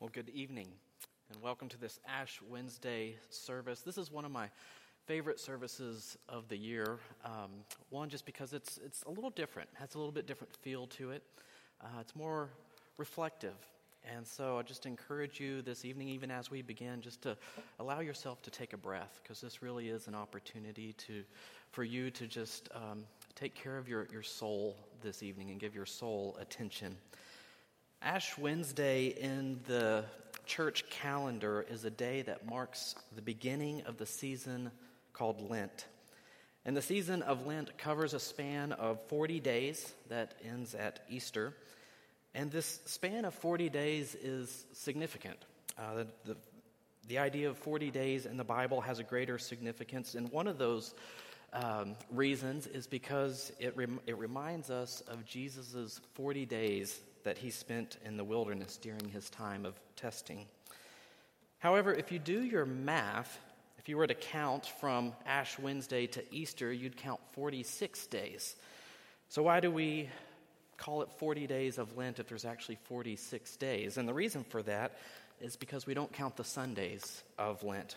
Well, good evening, and welcome to this Ash Wednesday service. This is one of my favorite services of the year. Um, one, just because it's, it's a little different, has a little bit different feel to it. Uh, it's more reflective. And so I just encourage you this evening, even as we begin, just to allow yourself to take a breath, because this really is an opportunity to, for you to just um, take care of your, your soul this evening and give your soul attention. Ash Wednesday in the church calendar is a day that marks the beginning of the season called Lent. And the season of Lent covers a span of 40 days that ends at Easter. And this span of 40 days is significant. Uh, the, the, the, idea of 40 days in the Bible has a greater significance. And one of those um, reasons is because it, rem- it reminds us of Jesus' 40 days that he spent in the wilderness during his time of testing. However, if you do your math, if you were to count from Ash Wednesday to Easter, you'd count 46 days. So, why do we call it 40 days of Lent if there's actually 46 days? And the reason for that is because we don't count the Sundays of Lent,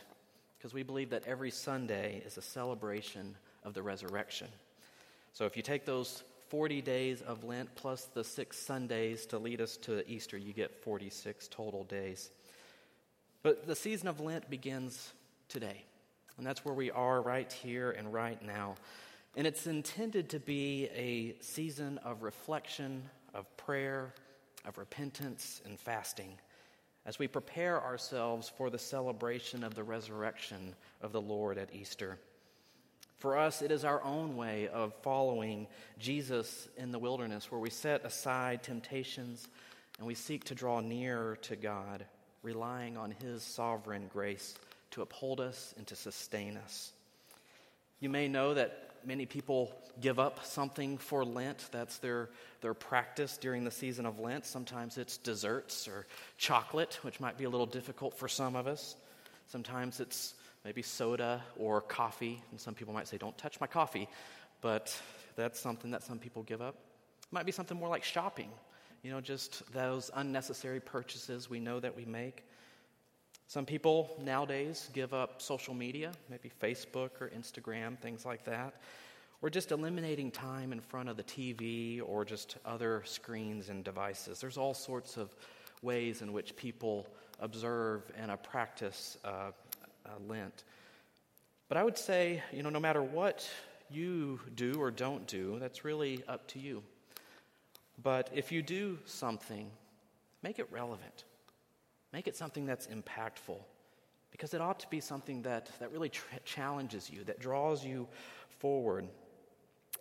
because we believe that every Sunday is a celebration of the resurrection. So, if you take those 40 days of Lent plus the six Sundays to lead us to Easter, you get 46 total days. But the season of Lent begins today. And that's where we are right here and right now. And it's intended to be a season of reflection, of prayer, of repentance, and fasting as we prepare ourselves for the celebration of the resurrection of the Lord at Easter. For us, it is our own way of following Jesus in the wilderness, where we set aside temptations and we seek to draw nearer to God, relying on His sovereign grace to uphold us and to sustain us. You may know that many people give up something for Lent. That's their, their practice during the season of Lent. Sometimes it's desserts or chocolate, which might be a little difficult for some of us. Sometimes it's maybe soda or coffee. And some people might say, don't touch my coffee, but that's something that some people give up. It might be something more like shopping, you know, just those unnecessary purchases we know that we make. Some people nowadays give up social media, maybe Facebook or Instagram, things like that, or just eliminating time in front of the TV or just other screens and devices. There's all sorts of ways in which people observe and practice uh, uh, Lent. But I would say, you know, no matter what you do or don't do, that's really up to you. But if you do something, make it relevant. Make it something that's impactful. Because it ought to be something that, that really tra- challenges you, that draws you forward.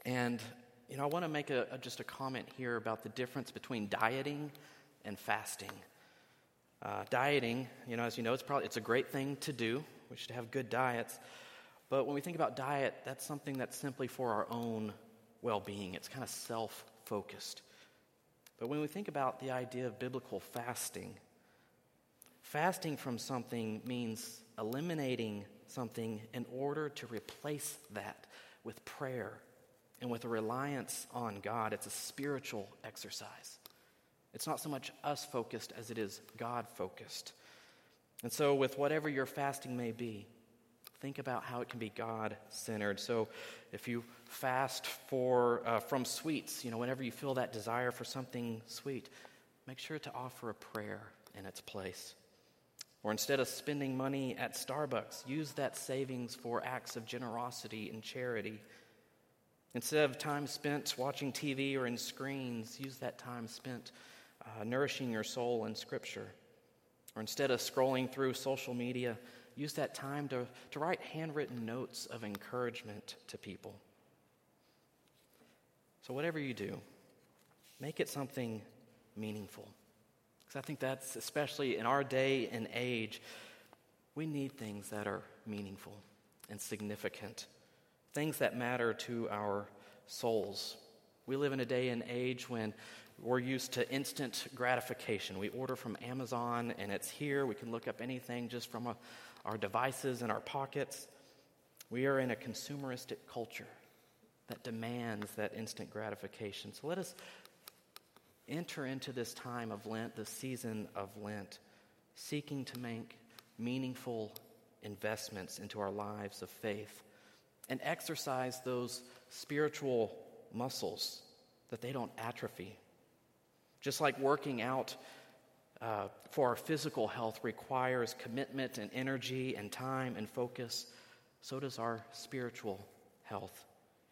And, you know, I want to make a, a, just a comment here about the difference between dieting and fasting. Uh, dieting, you know, as you know, it's probably it's a great thing to do. We should have good diets. But when we think about diet, that's something that's simply for our own well-being. It's kind of self-focused. But when we think about the idea of biblical fasting, fasting from something means eliminating something in order to replace that with prayer and with a reliance on God. It's a spiritual exercise. It's not so much us focused as it is God focused. And so, with whatever your fasting may be, think about how it can be God centered. So, if you fast for, uh, from sweets, you know, whenever you feel that desire for something sweet, make sure to offer a prayer in its place. Or instead of spending money at Starbucks, use that savings for acts of generosity and charity. Instead of time spent watching TV or in screens, use that time spent uh, nourishing your soul in Scripture. Or instead of scrolling through social media, use that time to, to write handwritten notes of encouragement to people. So, whatever you do, make it something meaningful. Because I think that's, especially in our day and age, we need things that are meaningful and significant, things that matter to our souls. We live in a day and age when we're used to instant gratification. We order from Amazon and it's here. We can look up anything just from a, our devices in our pockets. We are in a consumeristic culture that demands that instant gratification. So let us enter into this time of Lent, this season of Lent, seeking to make meaningful investments into our lives of faith and exercise those spiritual muscles that they don't atrophy. Just like working out uh, for our physical health requires commitment and energy and time and focus, so does our spiritual health.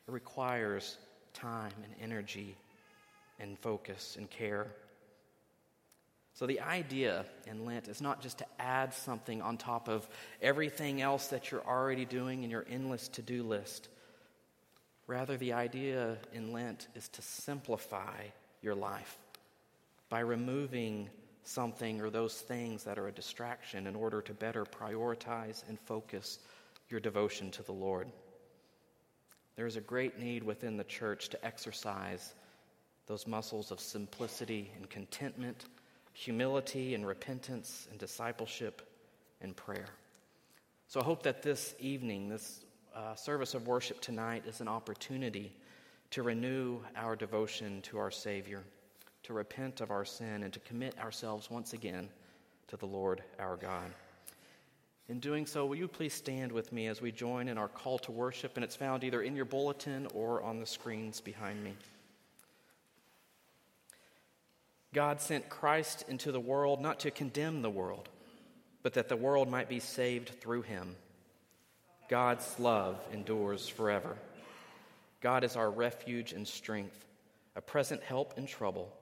It requires time and energy and focus and care. So, the idea in Lent is not just to add something on top of everything else that you're already doing in your endless to do list. Rather, the idea in Lent is to simplify your life by removing something or those things that are a distraction in order to better prioritize and focus your devotion to the Lord. There is a great need within the church to exercise those muscles of simplicity and contentment humility and repentance and discipleship and prayer. So I hope that this evening, this uh, service of worship tonight, is an opportunity to renew our devotion to our Savior, to repent of our sin, and to commit ourselves once again to the Lord our God. In doing so, will you please stand with me as we join in our call to worship? And it's found either in your bulletin or on the screens behind me. God sent Christ into the world not to condemn the world, but that the world might be saved through him. God's love endures forever. God is our refuge and strength, a present help in trouble.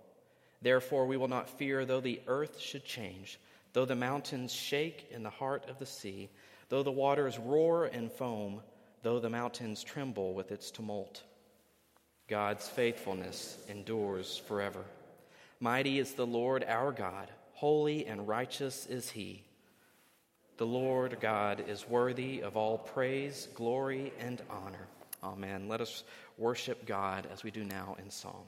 Therefore, we will not fear though the earth should change, though the mountains shake in the heart of the sea, though the waters roar and foam, though the mountains tremble with its tumult. God's faithfulness endures forever. Mighty is the Lord our God, holy and righteous is he. The Lord God is worthy of all praise, glory, and honor. Amen. Let us worship God as we do now in song.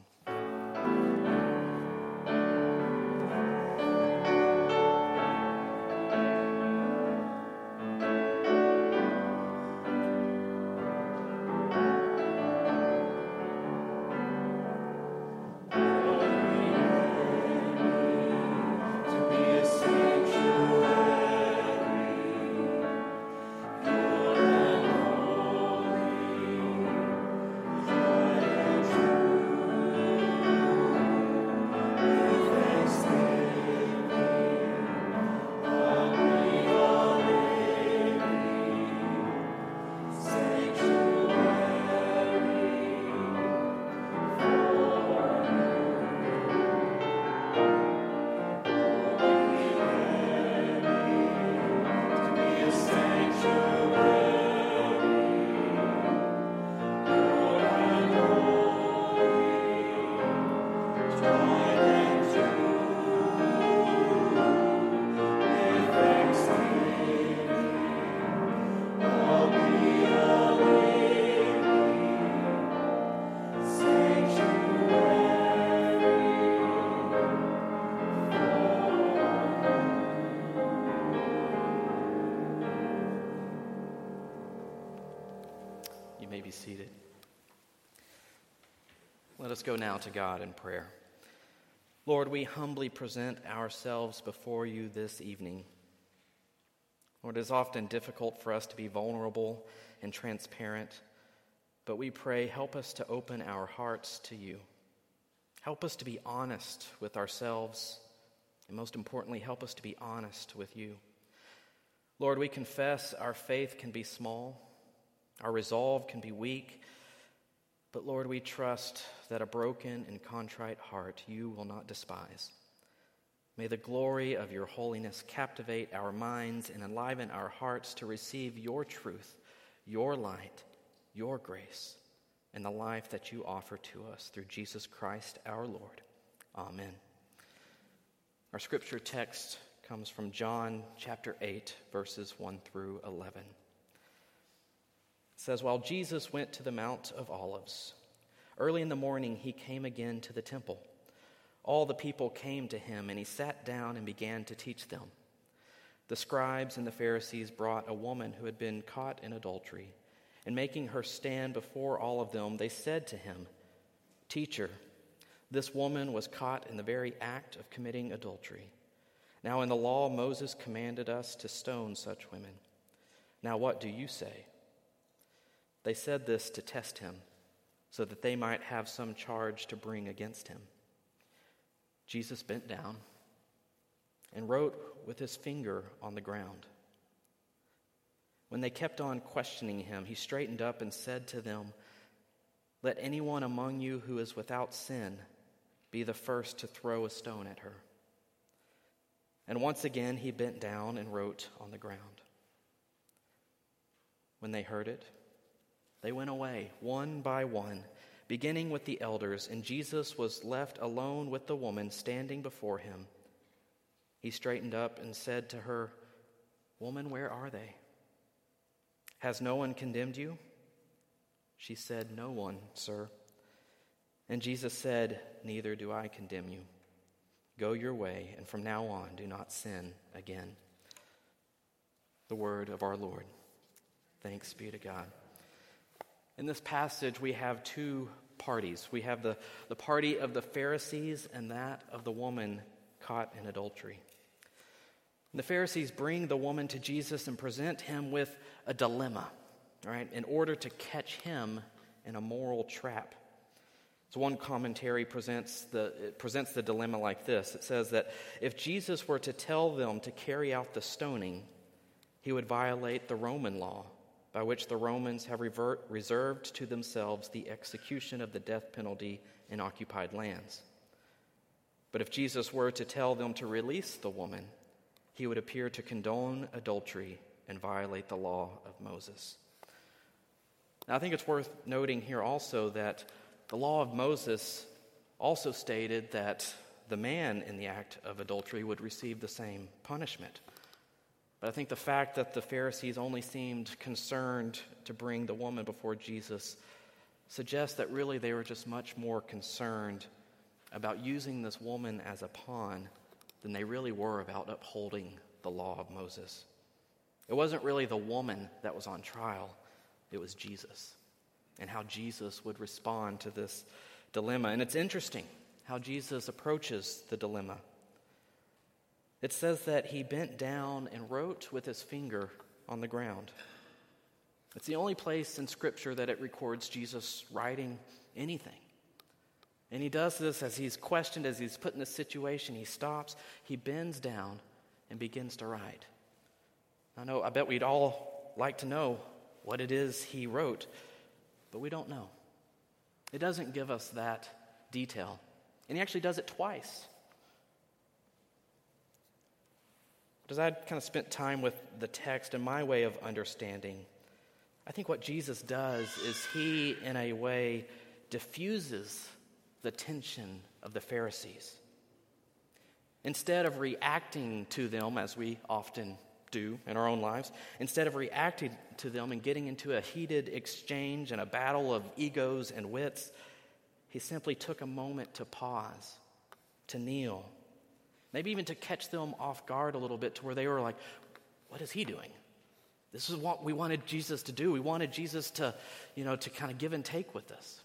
Go now to God in prayer. Lord, we humbly present ourselves before you this evening. Lord, it is often difficult for us to be vulnerable and transparent, but we pray, help us to open our hearts to you. Help us to be honest with ourselves, and most importantly, help us to be honest with you. Lord, we confess our faith can be small, our resolve can be weak, but Lord, we trust that a broken and contrite heart you will not despise. May the glory of your holiness captivate our minds and enliven our hearts to receive your truth, your light, your grace, and the life that you offer to us through Jesus Christ our Lord. Amen. Our scripture text comes from John chapter 8, verses 1 through 11 says, While Jesus went to the Mount of Olives, early in the morning he came again to the temple. All the people came to him, and he sat down and began to teach them. The scribes and the Pharisees brought a woman who had been caught in adultery, and making her stand before all of them, they said to him, Teacher, this woman was caught in the very act of committing adultery. Now, in the law, Moses commanded us to stone such women. Now, what do you say? They said this to test him, so that they might have some charge to bring against him. Jesus bent down and wrote with his finger on the ground. When they kept on questioning him, he straightened up and said to them, Let anyone among you who is without sin be the first to throw a stone at her. And once again he bent down and wrote on the ground. When they heard it, they went away, one by one, beginning with the elders, and Jesus was left alone with the woman standing before him. He straightened up and said to her, Woman, where are they? Has no one condemned you? She said, No one, sir. And Jesus said, Neither do I condemn you. Go your way, and from now on do not sin again. The word of our Lord. Thanks be to God. In this passage, we have two parties. We have the, the party of the Pharisees and that of the woman caught in adultery. The Pharisees bring the woman to Jesus and present him with a dilemma, right, in order to catch him in a moral trap. So one commentary presents the, presents the dilemma like this. It says that if Jesus were to tell them to carry out the stoning, he would violate the Roman law, by which the Romans have revert, reserved to themselves the execution of the death penalty in occupied lands. But if Jesus were to tell them to release the woman, he would appear to condone adultery and violate the law of Moses. Now, I think it's worth noting here also that the law of Moses also stated that the man in the act of adultery would receive the same punishment. But I think the fact that the Pharisees only seemed concerned to bring the woman before Jesus suggests that really they were just much more concerned about using this woman as a pawn than they really were about upholding the law of Moses. It wasn't really the woman that was on trial, it was Jesus and how Jesus would respond to this dilemma. And it's interesting how Jesus approaches the dilemma. It says that he bent down and wrote with his finger on the ground. It's the only place in Scripture that it records Jesus writing anything. And he does this as he's questioned, as he's put in a situation. He stops, he bends down, and begins to write. I know, I bet we'd all like to know what it is he wrote but we don't know. It doesn't give us that detail. And he actually does it twice. As I kind of spent time with the text and my way of understanding, I think what Jesus does is he, in a way, diffuses the tension of the Pharisees. Instead of reacting to them, as we often do in our own lives, instead of reacting to them and getting into a heated exchange and a battle of egos and wits, he simply took a moment to pause, to kneel, maybe even to catch them off guard a little bit to where they were like, What is he doing? This is what we wanted Jesus to do. We wanted Jesus to, you know, to kind of give and take with us.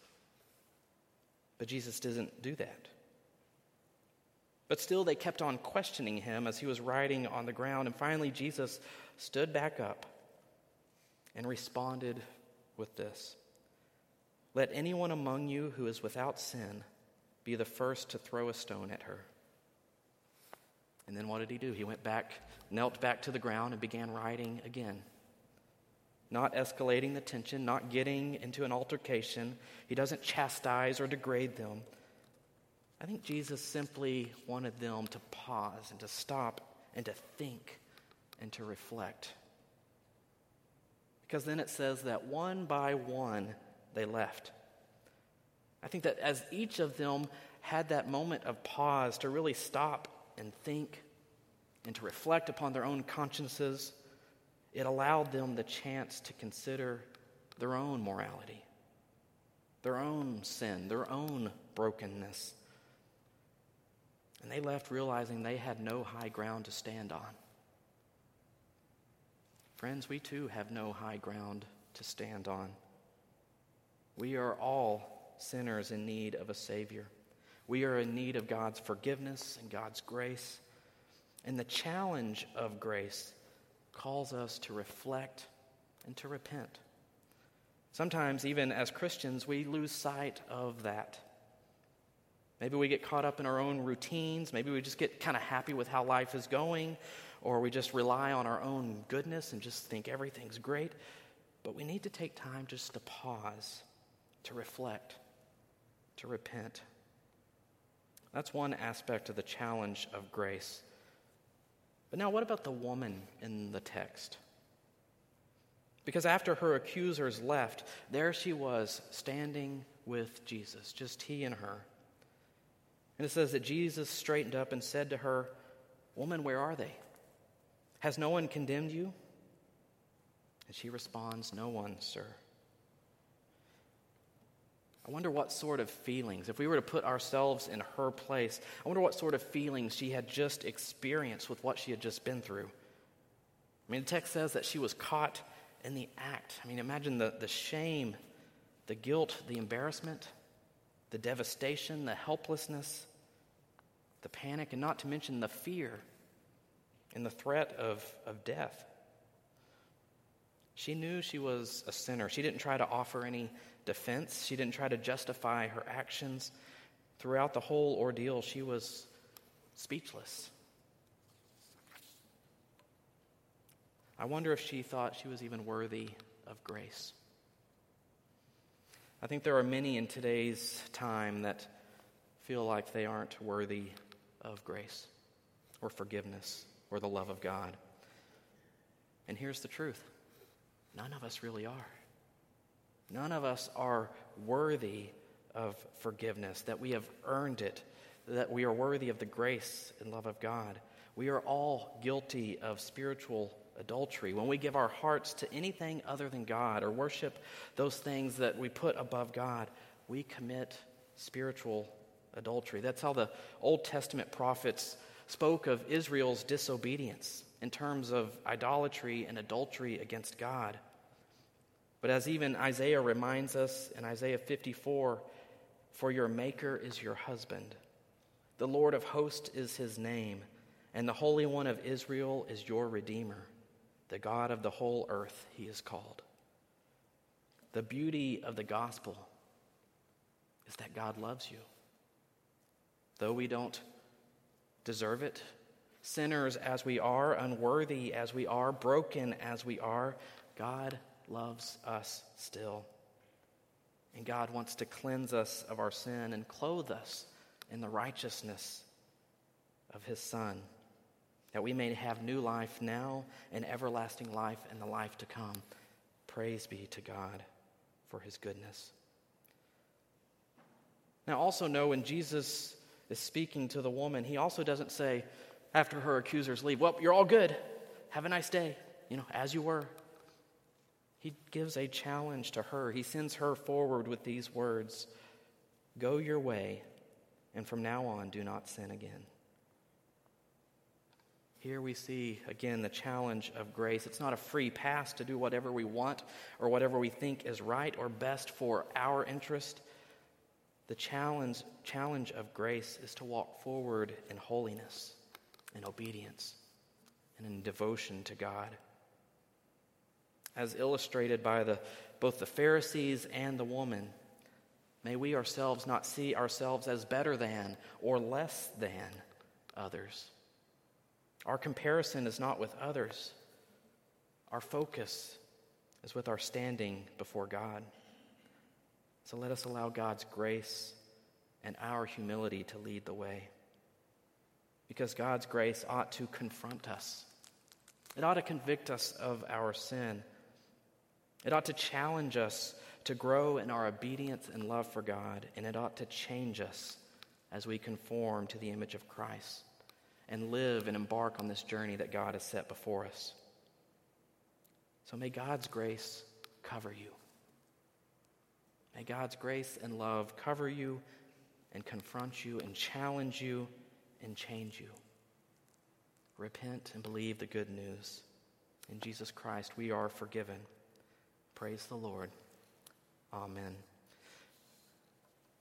But Jesus doesn't do that. But still, they kept on questioning him as he was riding on the ground. And finally, Jesus stood back up and responded with this Let anyone among you who is without sin be the first to throw a stone at her. And then what did he do? He went back, knelt back to the ground, and began writing again. Not escalating the tension, not getting into an altercation. He doesn't chastise or degrade them. I think Jesus simply wanted them to pause and to stop and to think and to reflect. Because then it says that one by one they left. I think that as each of them had that moment of pause to really stop and think and to reflect upon their own consciences, it allowed them the chance to consider their own morality, their own sin, their own brokenness and they left realizing they had no high ground to stand on. Friends, we too have no high ground to stand on. We are all sinners in need of a Savior. We are in need of God's forgiveness and God's grace. And the challenge of grace calls us to reflect and to repent. Sometimes, even as Christians, we lose sight of that. Maybe we get caught up in our own routines. Maybe we just get kind of happy with how life is going, or we just rely on our own goodness and just think everything's great. But we need to take time just to pause, to reflect, to repent. That's one aspect of the challenge of grace. But now, what about the woman in the text? Because after her accusers left, there she was standing with Jesus, just he and her. And it says that Jesus straightened up and said to her, Woman, where are they? Has no one condemned you? And she responds, No one, sir. I wonder what sort of feelings, if we were to put ourselves in her place, I wonder what sort of feelings she had just experienced with what she had just been through. I mean, the text says that she was caught in the act. I mean, imagine the, the shame, the guilt, the embarrassment, the devastation, the helplessness, the panic, and not to mention the fear and the threat of, of death. She knew she was a sinner. She didn't try to offer any defense, she didn't try to justify her actions. Throughout the whole ordeal, she was speechless. I wonder if she thought she was even worthy of grace. I think there are many in today's time that feel like they aren't worthy of grace or forgiveness or the love of God. And here's the truth none of us really are. None of us are worthy of forgiveness, that we have earned it, that we are worthy of the grace and love of God. We are all guilty of spiritual adultery. When we give our hearts to anything other than God or worship those things that we put above God, we commit spiritual adultery. That's how the Old Testament prophets spoke of Israel's disobedience in terms of idolatry and adultery against God. But as even Isaiah reminds us in Isaiah 54 For your Maker is your husband, the Lord of hosts is his name, and the Holy One of Israel is your Redeemer, the God of the whole earth, he is called. The beauty of the gospel is that God loves you. Though we don't deserve it, sinners as we are, unworthy as we are, broken as we are, God loves us still. And God wants to cleanse us of our sin and clothe us in the righteousness of His Son, that we may have new life now and everlasting life and the life to come. Praise be to God for His goodness. Now, also know when Jesus is speaking to the woman, He also doesn't say, after her accusers leave, Well, you're all good. Have a nice day, you know, as you were. He gives a challenge to her. He sends her forward with these words Go your way, and from now on, do not sin again. Here we see again the challenge of grace. It's not a free pass to do whatever we want or whatever we think is right or best for our interest. The challenge, challenge of grace is to walk forward in holiness, in obedience, and in devotion to God as illustrated by the, both the Pharisees and the woman. May we ourselves not see ourselves as better than or less than others. Our comparison is not with others, our focus is with our standing before God. So let us allow God's grace and our humility to lead the way. Because God's grace ought to confront us, it ought to convict us of our sin. It ought to challenge us to grow in our obedience and love for God, and it ought to change us as we conform to the image of Christ and live and embark on this journey that God has set before us. So may God's grace cover you. May God's grace and love cover you and confront you and challenge you and change you. Repent and believe the good news. In Jesus Christ, we are forgiven. Praise the Lord. Amen.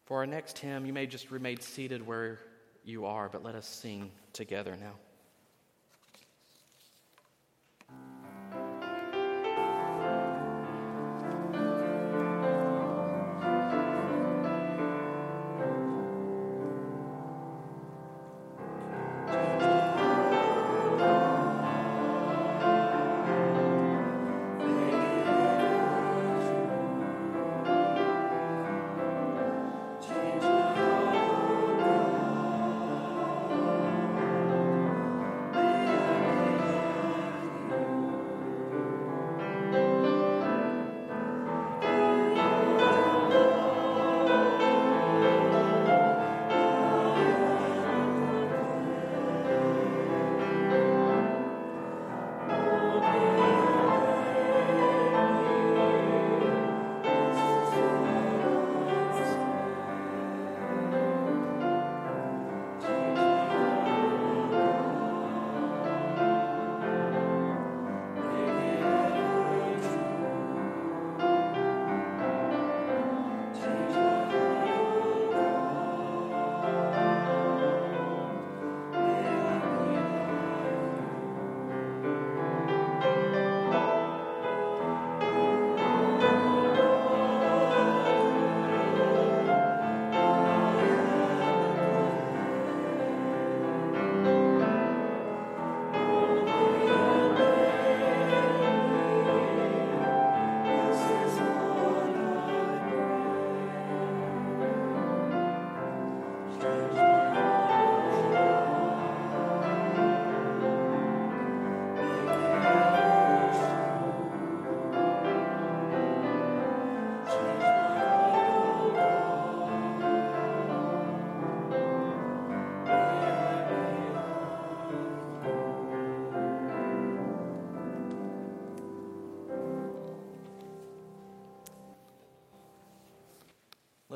For our next hymn, you may just remain seated where you are, but let us sing together now.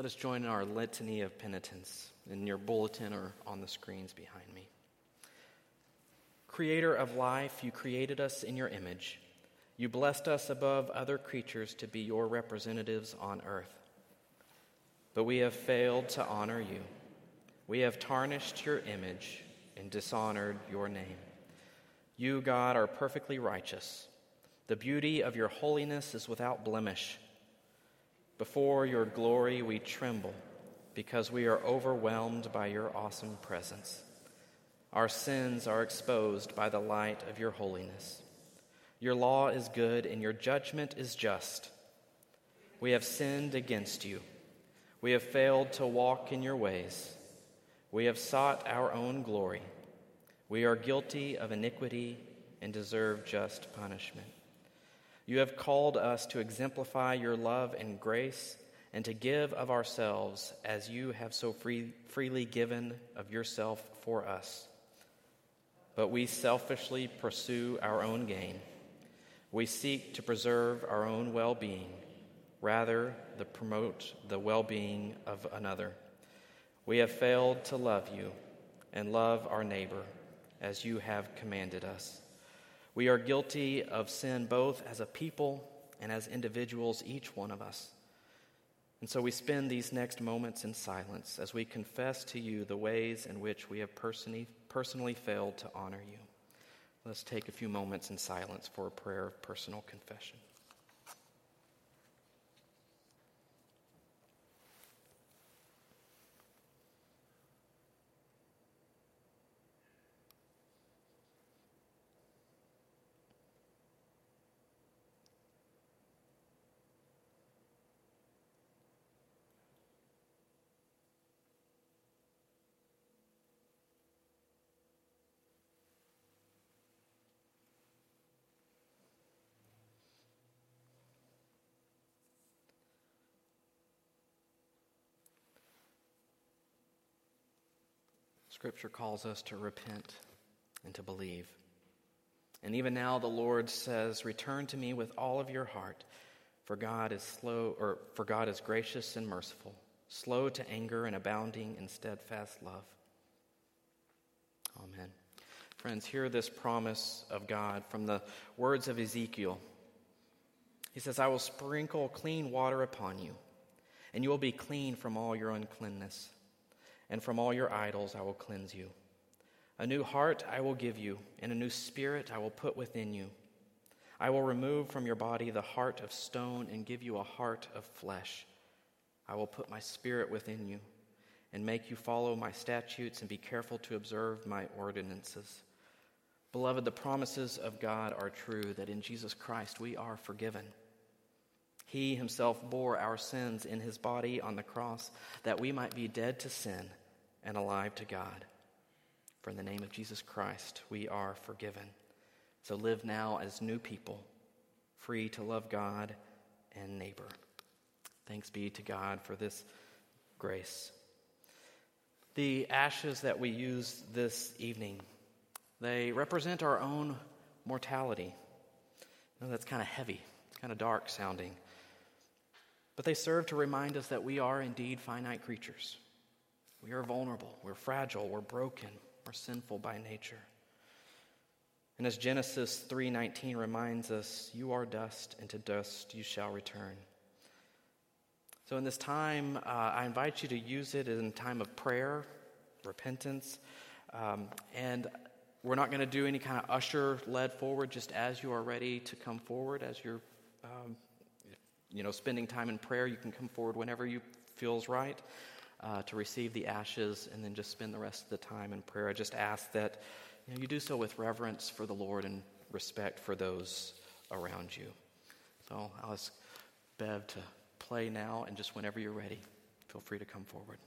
Us join in our litany of penitence in your bulletin or on the screens behind me. Creator of life, you created us in your image. You blessed us above other creatures to be your representatives on earth. But we have failed to honor you. We have tarnished your image and dishonored your name. You, God, are perfectly righteous. The beauty of your holiness is without blemish. Before your glory, we tremble because we are overwhelmed by your awesome presence. Our sins are exposed by the light of your holiness. Your law is good and your judgment is just. We have sinned against you. We have failed to walk in your ways. We have sought our own glory. We are guilty of iniquity and deserve just punishment. You have called us to exemplify your love and grace and to give of ourselves as you have so free, freely given of yourself for us. But we selfishly pursue our own gain. We seek to preserve our own well being rather than promote the well being of another. We have failed to love you and love our neighbor as you have commanded us. We are guilty of sin both as a people and as individuals, each one of us. And so we spend these next moments in silence as we confess to you the ways in which we have personally, personally failed to honor you. Let's take a few moments in silence for a prayer of personal confession. Scripture calls us to repent and to believe. And even now the Lord says, "Return to me with all of your heart, for God is slow or for God is gracious and merciful, slow to anger and abounding in steadfast love." Amen. Friends, hear this promise of God from the words of Ezekiel. He says, "I will sprinkle clean water upon you, and you will be clean from all your uncleanness." And from all your idols I will cleanse you. A new heart I will give you, and a new spirit I will put within you. I will remove from your body the heart of stone and give you a heart of flesh. I will put my spirit within you and make you follow my statutes and be careful to observe my ordinances. Beloved, the promises of God are true that in Jesus Christ we are forgiven. He himself bore our sins in his body on the cross that we might be dead to sin and alive to God. For in the name of Jesus Christ, we are forgiven. So live now as new people, free to love God and neighbor. Thanks be to God for this grace. The ashes that we use this evening, they represent our own mortality. That's kind of heavy, it's kind of dark sounding. But they serve to remind us that we are indeed finite creatures. We are vulnerable, we're fragile, we're broken, we're sinful by nature. And as Genesis 3:19 reminds us, you are dust and to dust you shall return. So in this time, uh, I invite you to use it in time of prayer, repentance, um, and we're not going to do any kind of usher led forward. Just as you are ready to come forward, as you're, you know, spending time in prayer, you can come forward whenever you feels right uh, to receive the ashes and then just spend the rest of the time in prayer. I just ask that you, know, you do so with reverence for the Lord and respect for those around you. So I'll ask Bev to play now, and just whenever you're ready, feel free to come forward.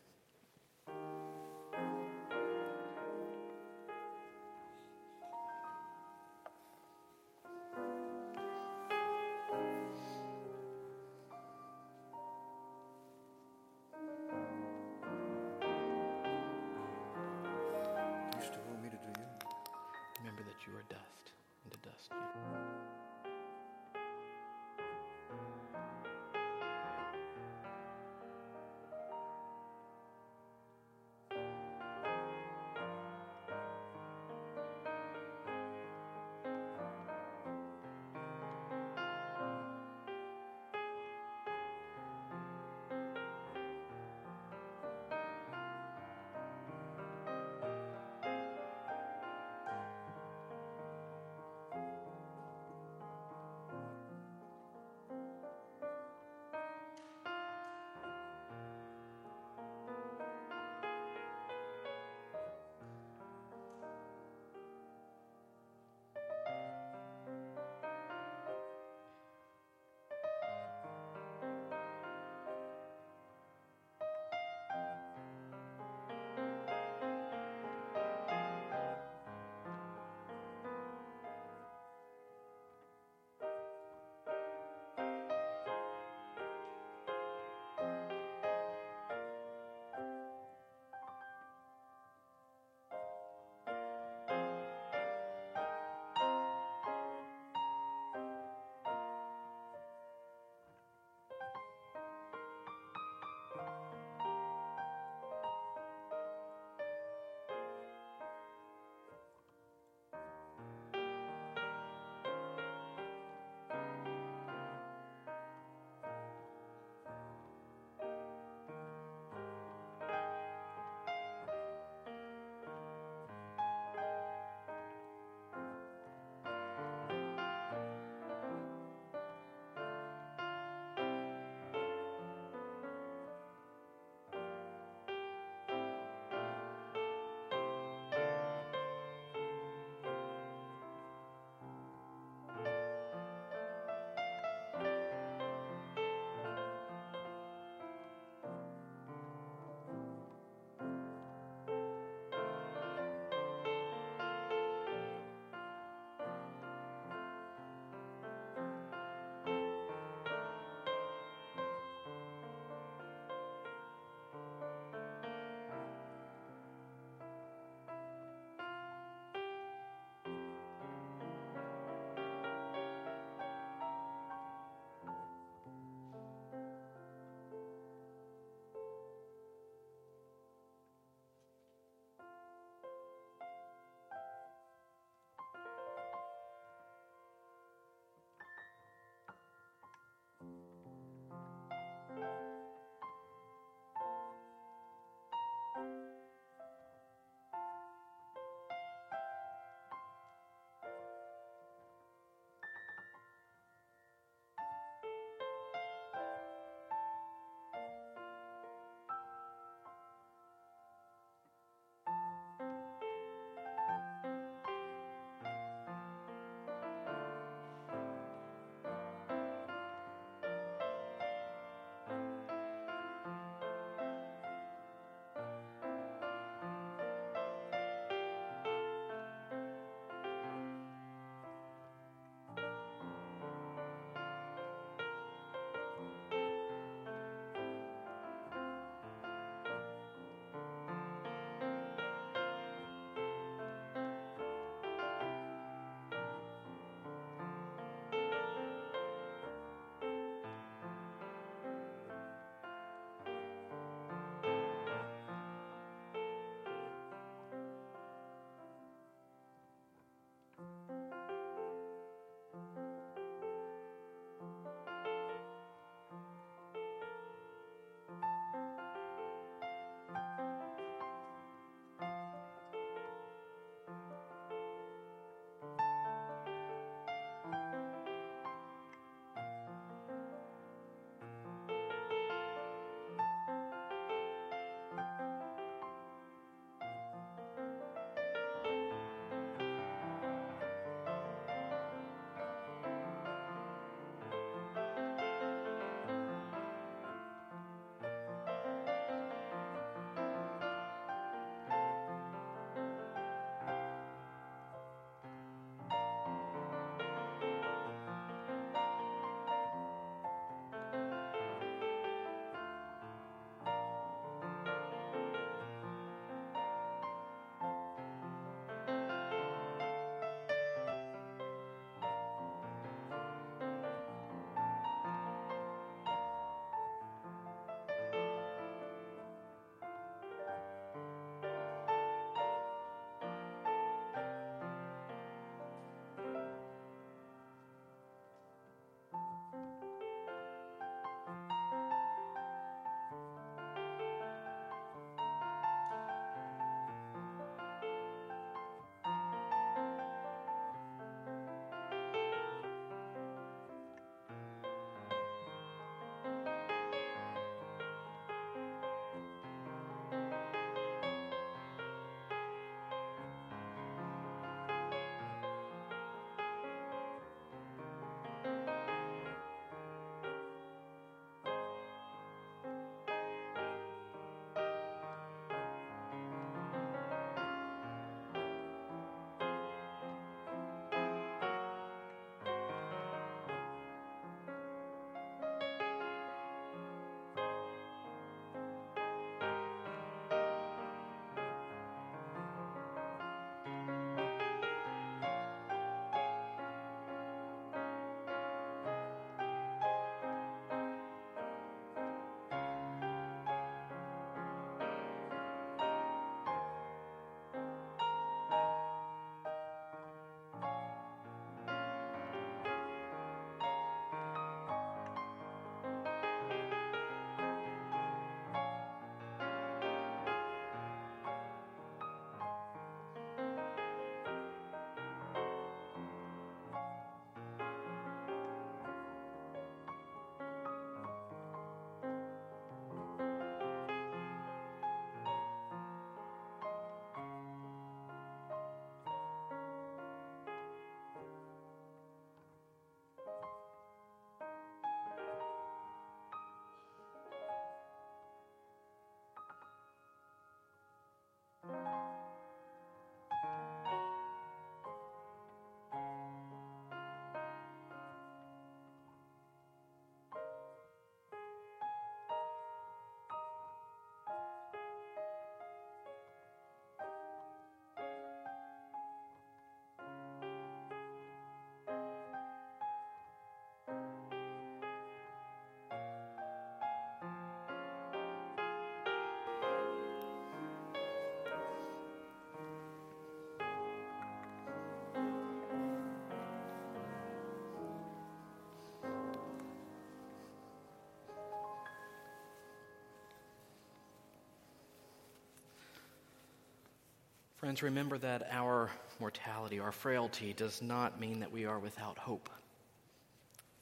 Friends, remember that our mortality, our frailty, does not mean that we are without hope.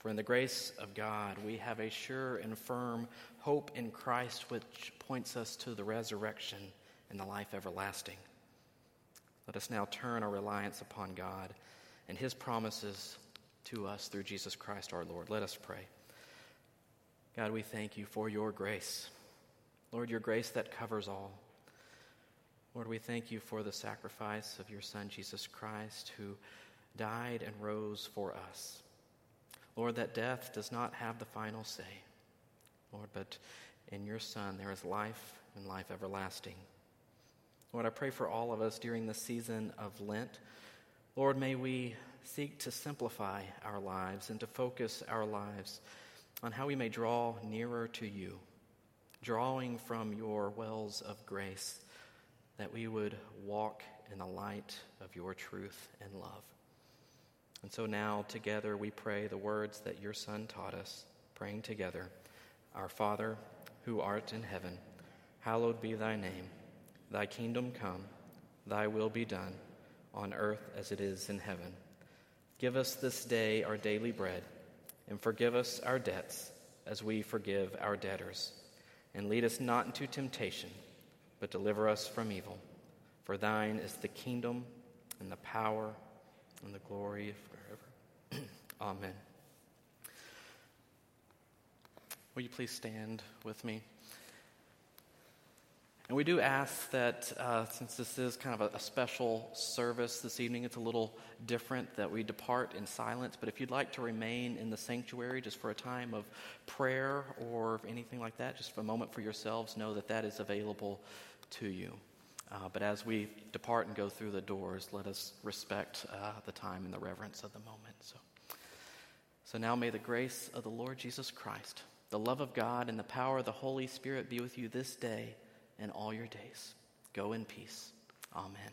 For in the grace of God, we have a sure and firm hope in Christ, which points us to the resurrection and the life everlasting. Let us now turn our reliance upon God and His promises to us through Jesus Christ our Lord. Let us pray. God, we thank you for your grace. Lord, your grace that covers all. Lord, we thank you for the sacrifice of your Son, Jesus Christ, who died and rose for us. Lord, that death does not have the final say. Lord, but in your Son there is life and life everlasting. Lord, I pray for all of us during the season of Lent. Lord, may we seek to simplify our lives and to focus our lives on how we may draw nearer to you, drawing from your wells of grace, that we would walk in the light of your truth and love. And so now, together, we pray the words that your Son taught us, praying together Our Father, who art in heaven, hallowed be thy name. Thy kingdom come, thy will be done, on earth as it is in heaven. Give us this day our daily bread, and forgive us our debts as we forgive our debtors. And lead us not into temptation, but deliver us from evil. For thine is the kingdom, and the power, and the glory forever. Amen. Will you please stand with me? And we do ask that uh, since this is kind of a, a, special service this evening, it's a little different that we depart in silence. But if you'd like to remain in the sanctuary just for a time of prayer or anything like that, just for a moment for yourselves, know that that is available to you. Uh, but as we depart and go through the doors, let us respect uh, the time and the reverence of the moment. So, so now may the grace of the Lord Jesus Christ, the love of God, and the power of the Holy Spirit be with you this day and all your days. Go in peace. Amen.